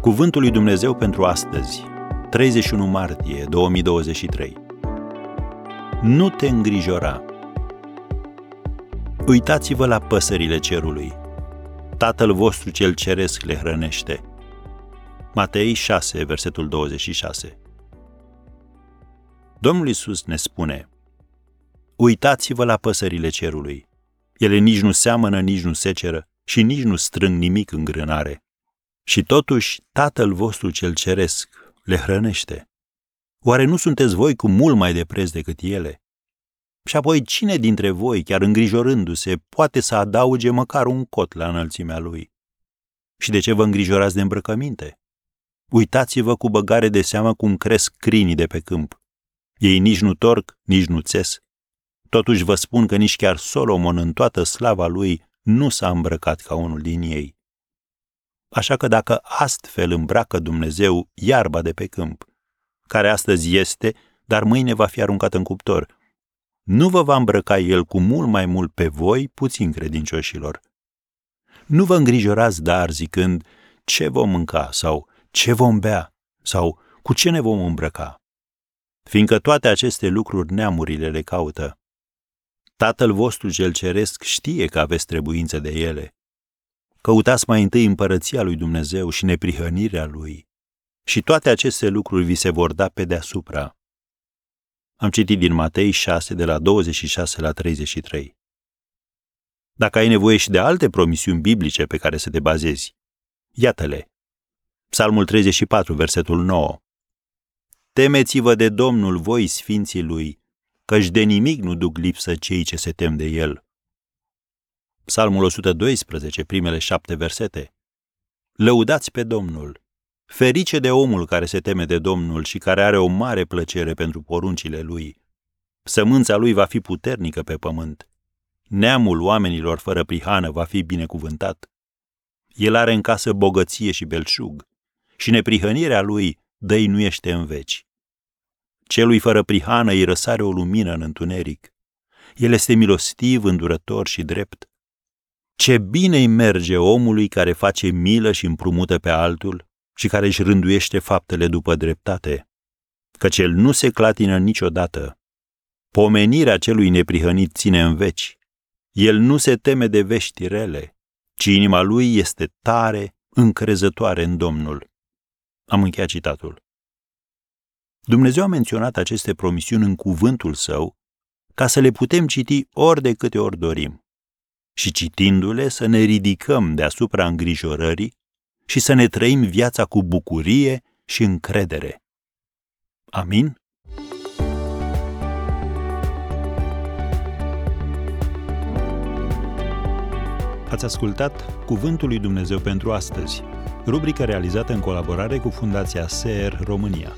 Cuvântul lui Dumnezeu pentru astăzi, 31 martie 2023. Nu te îngrijora. Uitați-vă la păsările cerului. Tatăl vostru cel ceresc le hrănește. Matei 6, versetul 26. Domnul Isus ne spune: Uitați-vă la păsările cerului. Ele nici nu seamănă, nici nu seceră și nici nu strâng nimic în grânare. Și totuși Tatăl vostru cel ceresc le hrănește. Oare nu sunteți voi cu mult mai de preț decât ele? Și apoi cine dintre voi, chiar îngrijorându-se, poate să adauge măcar un cot la înălțimea lui? Și de ce vă îngrijorați de îmbrăcăminte? Uitați-vă cu băgare de seamă cum cresc crinii de pe câmp. Ei nici nu torc, nici nu țes. Totuși vă spun că nici chiar Solomon în toată slava lui nu s-a îmbrăcat ca unul din ei. Așa că dacă astfel îmbracă Dumnezeu iarba de pe câmp, care astăzi este, dar mâine va fi aruncată în cuptor, nu vă va îmbrăca El cu mult mai mult pe voi, puțin credincioșilor. Nu vă îngrijorați dar zicând ce vom mânca sau ce vom bea sau cu ce ne vom îmbrăca. Fiindcă toate aceste lucruri neamurile le caută. Tatăl vostru cel ceresc știe că aveți trebuință de ele. Căutați mai întâi împărăția lui Dumnezeu și neprihănirea lui. Și toate aceste lucruri vi se vor da pe deasupra. Am citit din Matei 6, de la 26 la 33. Dacă ai nevoie și de alte promisiuni biblice pe care să te bazezi, iată-le. Psalmul 34, versetul 9. Temeți-vă de Domnul, voi sfinții lui, căci de nimic nu duc lipsă cei ce se tem de el. Psalmul 112, primele șapte versete. Lăudați pe Domnul! Ferice de omul care se teme de Domnul și care are o mare plăcere pentru poruncile lui. Sămânța lui va fi puternică pe pământ. Neamul oamenilor fără prihană va fi binecuvântat. El are în casă bogăție și belșug și neprihănirea lui dăinuiește în veci. Celui fără prihană îi răsare o lumină în întuneric. El este milostiv, îndurător și drept. Ce bine îi merge omului care face milă și împrumută pe altul și care își rânduiește faptele după dreptate, căci el nu se clatină niciodată. Pomenirea celui neprihănit ține în veci. El nu se teme de vești rele, ci inima lui este tare, încrezătoare în Domnul. Am încheiat citatul. Dumnezeu a menționat aceste promisiuni în cuvântul său ca să le putem citi ori de câte ori dorim și citindu-le să ne ridicăm deasupra îngrijorării și să ne trăim viața cu bucurie și încredere. Amin? Ați ascultat Cuvântul lui Dumnezeu pentru astăzi, rubrica realizată în colaborare cu Fundația SER România.